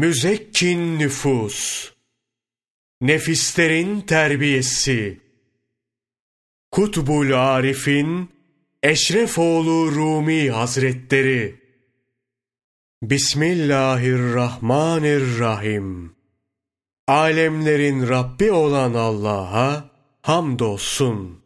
müzekkin nüfus, nefislerin terbiyesi, Kutbul Arif'in Eşrefoğlu Rumi Hazretleri. Bismillahirrahmanirrahim. Alemlerin Rabbi olan Allah'a hamdolsun.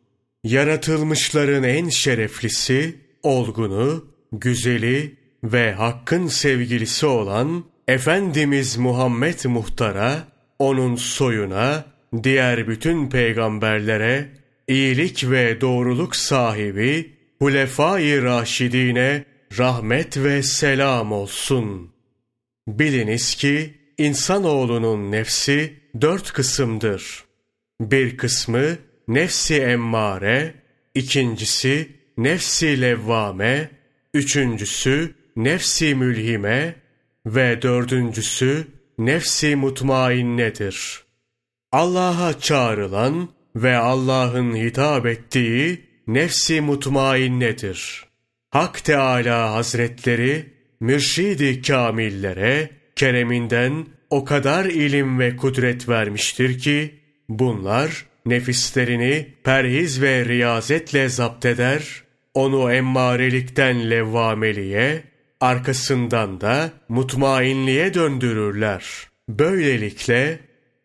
Yaratılmışların en şereflisi, olgunu, güzeli ve hakkın sevgilisi olan Efendimiz Muhammed Muhtar'a, onun soyuna, diğer bütün peygamberlere, iyilik ve doğruluk sahibi Hulefai Raşidine rahmet ve selam olsun. Biliniz ki insanoğlunun nefsi dört kısımdır. Bir kısmı nefsi emmare, ikincisi nefsi levvame, üçüncüsü nefsi mülhime ve dördüncüsü nefsi mutmainnedir. Allah'a çağrılan ve Allah'ın hitap ettiği nefsi mutmainnedir. Hak Teâlâ Hazretleri, mürşidi kamillere, kereminden o kadar ilim ve kudret vermiştir ki, bunlar nefislerini perhiz ve riyazetle zapt eder, onu emmarelikten levvameliğe, arkasından da mutmainliğe döndürürler. Böylelikle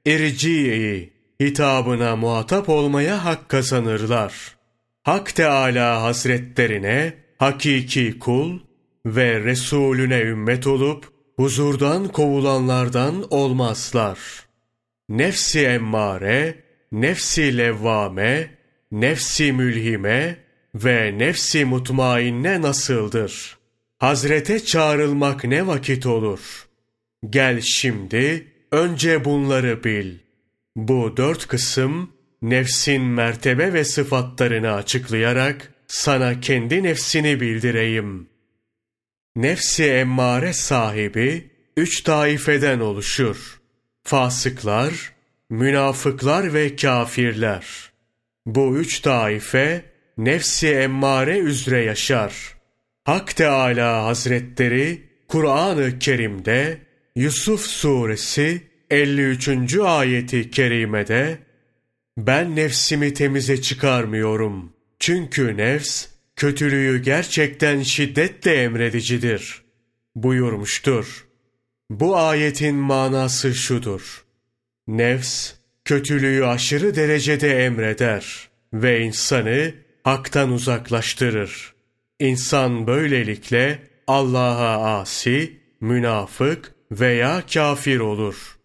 irci'i hitabına muhatap olmaya hak kazanırlar. Hak Teâlâ Hazretlerine hakiki kul ve Resulüne ümmet olup huzurdan kovulanlardan olmazlar. Nefsi emmare, nefsi levvame, nefsi mülhime ve nefsi mutmainne nasıldır? Hazrete çağrılmak ne vakit olur? Gel şimdi, önce bunları bil. Bu dört kısım, nefsin mertebe ve sıfatlarını açıklayarak, sana kendi nefsini bildireyim. Nefsi emmare sahibi, üç taifeden oluşur. Fasıklar, münafıklar ve kafirler. Bu üç taife, nefsi emmare üzere yaşar. Hak Teâlâ Hazretleri, Kur'an-ı Kerim'de, Yusuf Suresi 53. ayeti kerimede, ben nefsimi temize çıkarmıyorum. Çünkü nefs, kötülüğü gerçekten şiddetle emredicidir. Buyurmuştur. Bu ayetin manası şudur. Nefs, kötülüğü aşırı derecede emreder ve insanı haktan uzaklaştırır. İnsan böylelikle Allah'a asi, münafık veya kafir olur.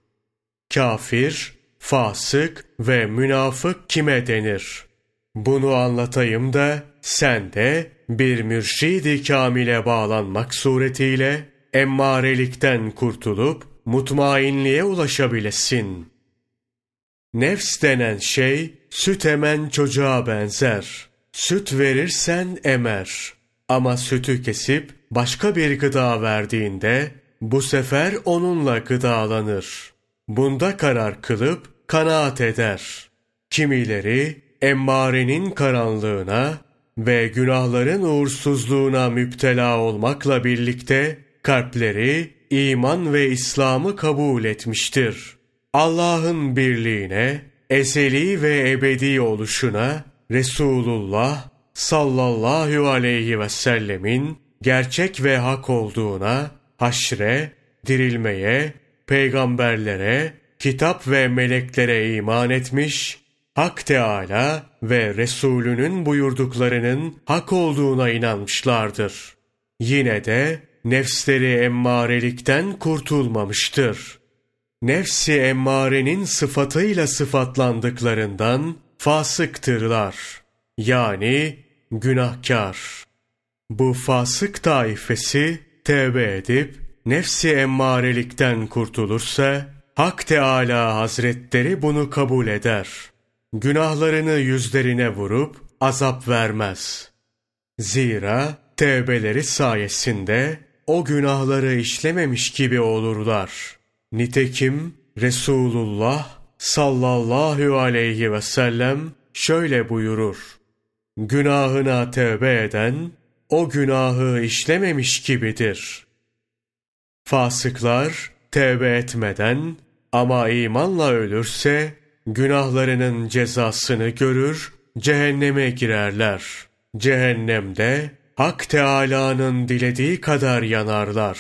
Kafir, fasık ve münafık kime denir? Bunu anlatayım da sen de bir mürşidi kamile bağlanmak suretiyle emmarelikten kurtulup mutmainliğe ulaşabilesin. Nefs denen şey süt emen çocuğa benzer. Süt verirsen emer. Ama sütü kesip başka bir gıda verdiğinde bu sefer onunla gıdalanır. Bunda karar kılıp kanaat eder. Kimileri emmarenin karanlığına ve günahların uğursuzluğuna müptela olmakla birlikte kalpleri iman ve İslam'ı kabul etmiştir. Allah'ın birliğine, ezeli ve ebedi oluşuna Resulullah sallallahu aleyhi ve sellemin gerçek ve hak olduğuna, haşre, dirilmeye, peygamberlere, kitap ve meleklere iman etmiş, Hak Teala ve Resulünün buyurduklarının hak olduğuna inanmışlardır. Yine de nefsleri emmarelikten kurtulmamıştır. Nefsi emmarenin sıfatıyla sıfatlandıklarından fasıktırlar. Yani günahkar. Bu fasık taifesi tevbe edip nefsi emmarelikten kurtulursa Hak Teala Hazretleri bunu kabul eder.'' günahlarını yüzlerine vurup azap vermez. Zira tevbeleri sayesinde o günahları işlememiş gibi olurlar. Nitekim Resulullah sallallahu aleyhi ve sellem şöyle buyurur. Günahına tevbe eden o günahı işlememiş gibidir. Fasıklar tevbe etmeden ama imanla ölürse günahlarının cezasını görür, cehenneme girerler. Cehennemde Hak Teâlâ'nın dilediği kadar yanarlar.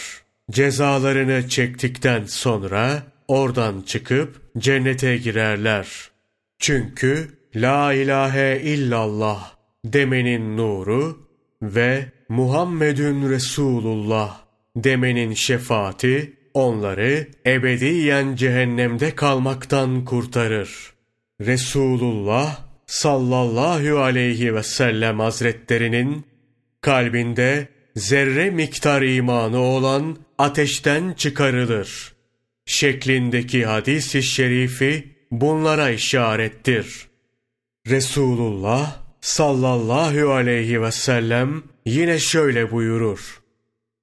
Cezalarını çektikten sonra oradan çıkıp cennete girerler. Çünkü La ilahe illallah demenin nuru ve Muhammedun Resulullah demenin şefaati onları ebediyen cehennemde kalmaktan kurtarır. Resulullah sallallahu aleyhi ve sellem hazretlerinin kalbinde zerre miktar imanı olan ateşten çıkarılır. Şeklindeki hadis-i şerifi bunlara işarettir. Resulullah sallallahu aleyhi ve sellem yine şöyle buyurur.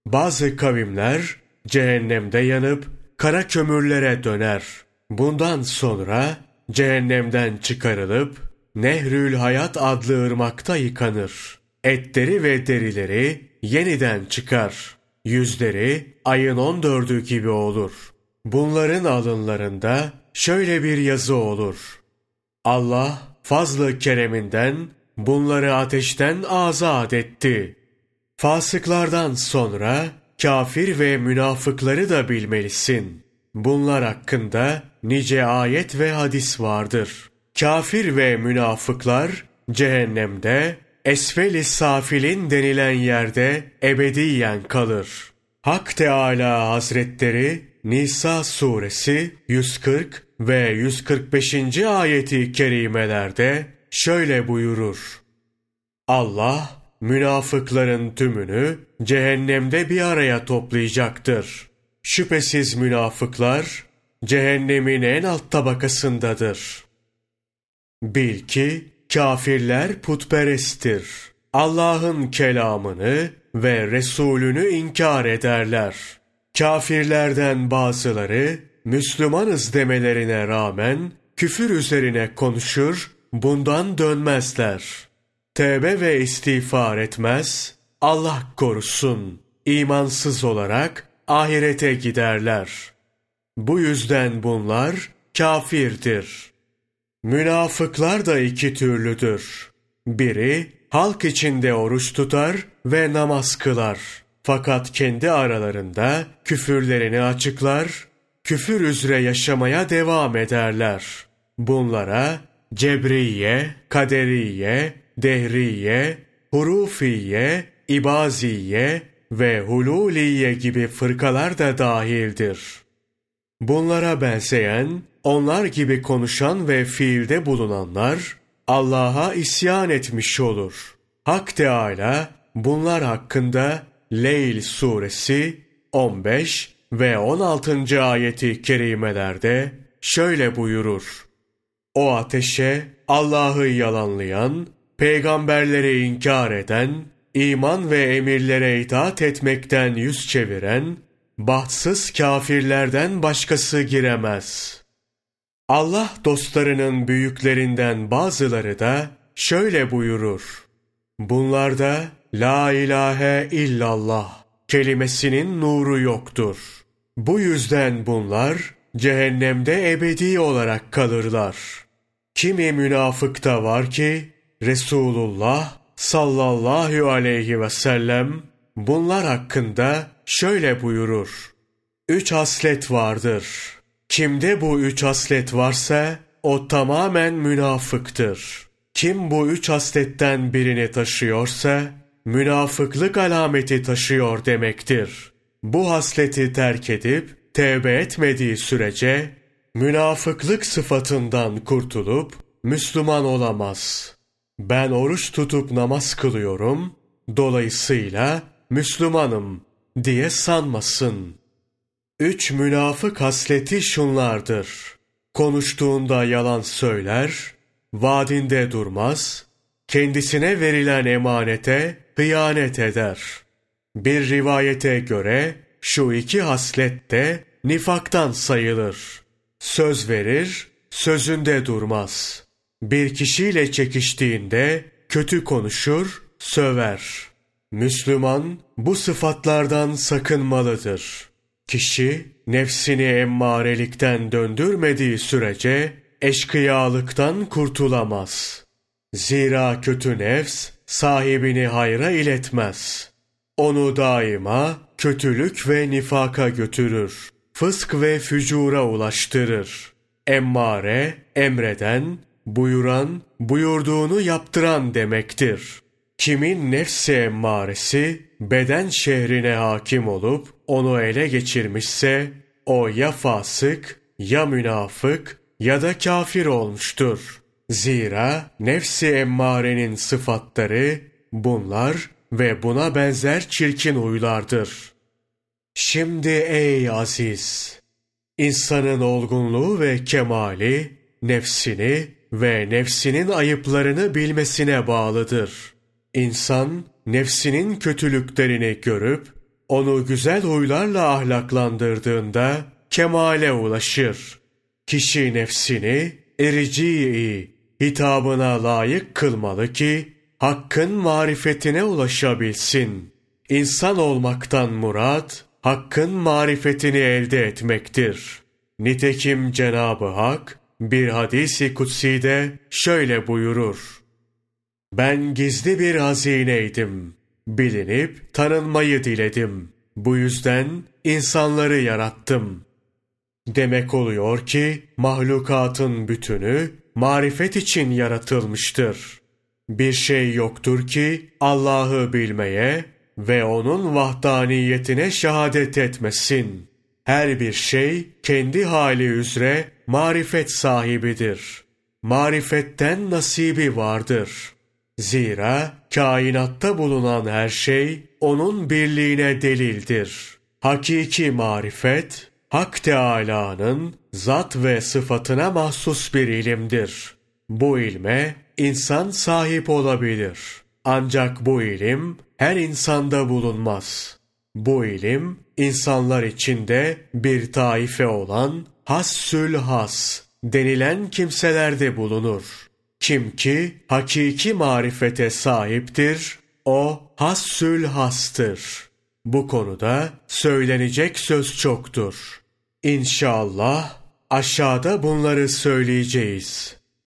Bazı kavimler cehennemde yanıp kara kömürlere döner. Bundan sonra cehennemden çıkarılıp Nehrül Hayat adlı ırmakta yıkanır. Etleri ve derileri yeniden çıkar. Yüzleri ayın on dördü gibi olur. Bunların alınlarında şöyle bir yazı olur. Allah fazlı kereminden bunları ateşten azat etti. Fasıklardan sonra kafir ve münafıkları da bilmelisin. Bunlar hakkında nice ayet ve hadis vardır. Kafir ve münafıklar cehennemde esfel-i safilin denilen yerde ebediyen kalır. Hak Teala Hazretleri Nisa suresi 140 ve 145. ayeti kerimelerde şöyle buyurur. Allah münafıkların tümünü cehennemde bir araya toplayacaktır. Şüphesiz münafıklar cehennemin en alt tabakasındadır. Bil ki kafirler putperesttir. Allah'ın kelamını ve Resulünü inkar ederler. Kafirlerden bazıları Müslümanız demelerine rağmen küfür üzerine konuşur, bundan dönmezler. Tevbe ve istiğfar etmez, Allah korusun, imansız olarak ahirete giderler. Bu yüzden bunlar kafirdir. Münafıklar da iki türlüdür. Biri halk içinde oruç tutar ve namaz kılar. Fakat kendi aralarında küfürlerini açıklar, küfür üzere yaşamaya devam ederler. Bunlara Cebriye, Kaderiye, Dehriye, Hurufiye, İbaziye ve Hululiye gibi fırkalar da dahildir. Bunlara benzeyen, onlar gibi konuşan ve fiilde bulunanlar, Allah'a isyan etmiş olur. Hak Teâlâ, bunlar hakkında Leyl suresi 15 ve 16. ayeti kerimelerde şöyle buyurur. O ateşe Allah'ı yalanlayan, peygamberleri inkar eden, iman ve emirlere itaat etmekten yüz çeviren, bahtsız kafirlerden başkası giremez. Allah dostlarının büyüklerinden bazıları da şöyle buyurur. Bunlarda La ilahe illallah kelimesinin nuru yoktur. Bu yüzden bunlar cehennemde ebedi olarak kalırlar. Kimi münafık da var ki Resulullah sallallahu aleyhi ve sellem bunlar hakkında şöyle buyurur. Üç haslet vardır. Kimde bu üç haslet varsa o tamamen münafıktır. Kim bu üç hasletten birini taşıyorsa münafıklık alameti taşıyor demektir. Bu hasleti terk edip tevbe etmediği sürece münafıklık sıfatından kurtulup Müslüman olamaz. Ben oruç tutup namaz kılıyorum, dolayısıyla Müslümanım diye sanmasın. Üç münafık hasleti şunlardır. Konuştuğunda yalan söyler, vaadinde durmaz, kendisine verilen emanete hıyanet eder. Bir rivayete göre şu iki haslet de nifaktan sayılır. Söz verir, sözünde durmaz. Bir kişiyle çekiştiğinde kötü konuşur, söver. Müslüman bu sıfatlardan sakınmalıdır. Kişi nefsini emmarelikten döndürmediği sürece eşkıyalıktan kurtulamaz. Zira kötü nefs sahibini hayra iletmez. Onu daima kötülük ve nifaka götürür. Fısk ve fücura ulaştırır. Emmare, emreden, buyuran, buyurduğunu yaptıran demektir. Kimin nefsi emmaresi beden şehrine hakim olup onu ele geçirmişse o ya fasık ya münafık ya da kafir olmuştur. Zira nefsi emmarenin sıfatları bunlar ve buna benzer çirkin huylardır. Şimdi ey aziz! insanın olgunluğu ve kemali nefsini ve nefsinin ayıplarını bilmesine bağlıdır. İnsan nefsinin kötülüklerini görüp onu güzel huylarla ahlaklandırdığında kemale ulaşır. Kişi nefsini ericiyi hitabına layık kılmalı ki hakkın marifetine ulaşabilsin. İnsan olmaktan murat hakkın marifetini elde etmektir. Nitekim Cenab-ı Hak bir hadisi kutsi'de şöyle buyurur. Ben gizli bir hazineydim. Bilinip tanınmayı diledim. Bu yüzden insanları yarattım. Demek oluyor ki mahlukatın bütünü marifet için yaratılmıştır. Bir şey yoktur ki Allah'ı bilmeye ve onun vahdaniyetine şehadet etmesin. Her bir şey kendi hali üzere marifet sahibidir. Marifetten nasibi vardır. Zira kainatta bulunan her şey onun birliğine delildir. Hakiki marifet, Hak Teâlâ'nın zat ve sıfatına mahsus bir ilimdir. Bu ilme insan sahip olabilir. Ancak bu ilim her insanda bulunmaz. Bu ilim insanlar içinde bir taife olan hassül has denilen kimselerde bulunur. Kim ki hakiki marifete sahiptir, o hassül hastır. Bu konuda söylenecek söz çoktur. İnşallah aşağıda bunları söyleyeceğiz.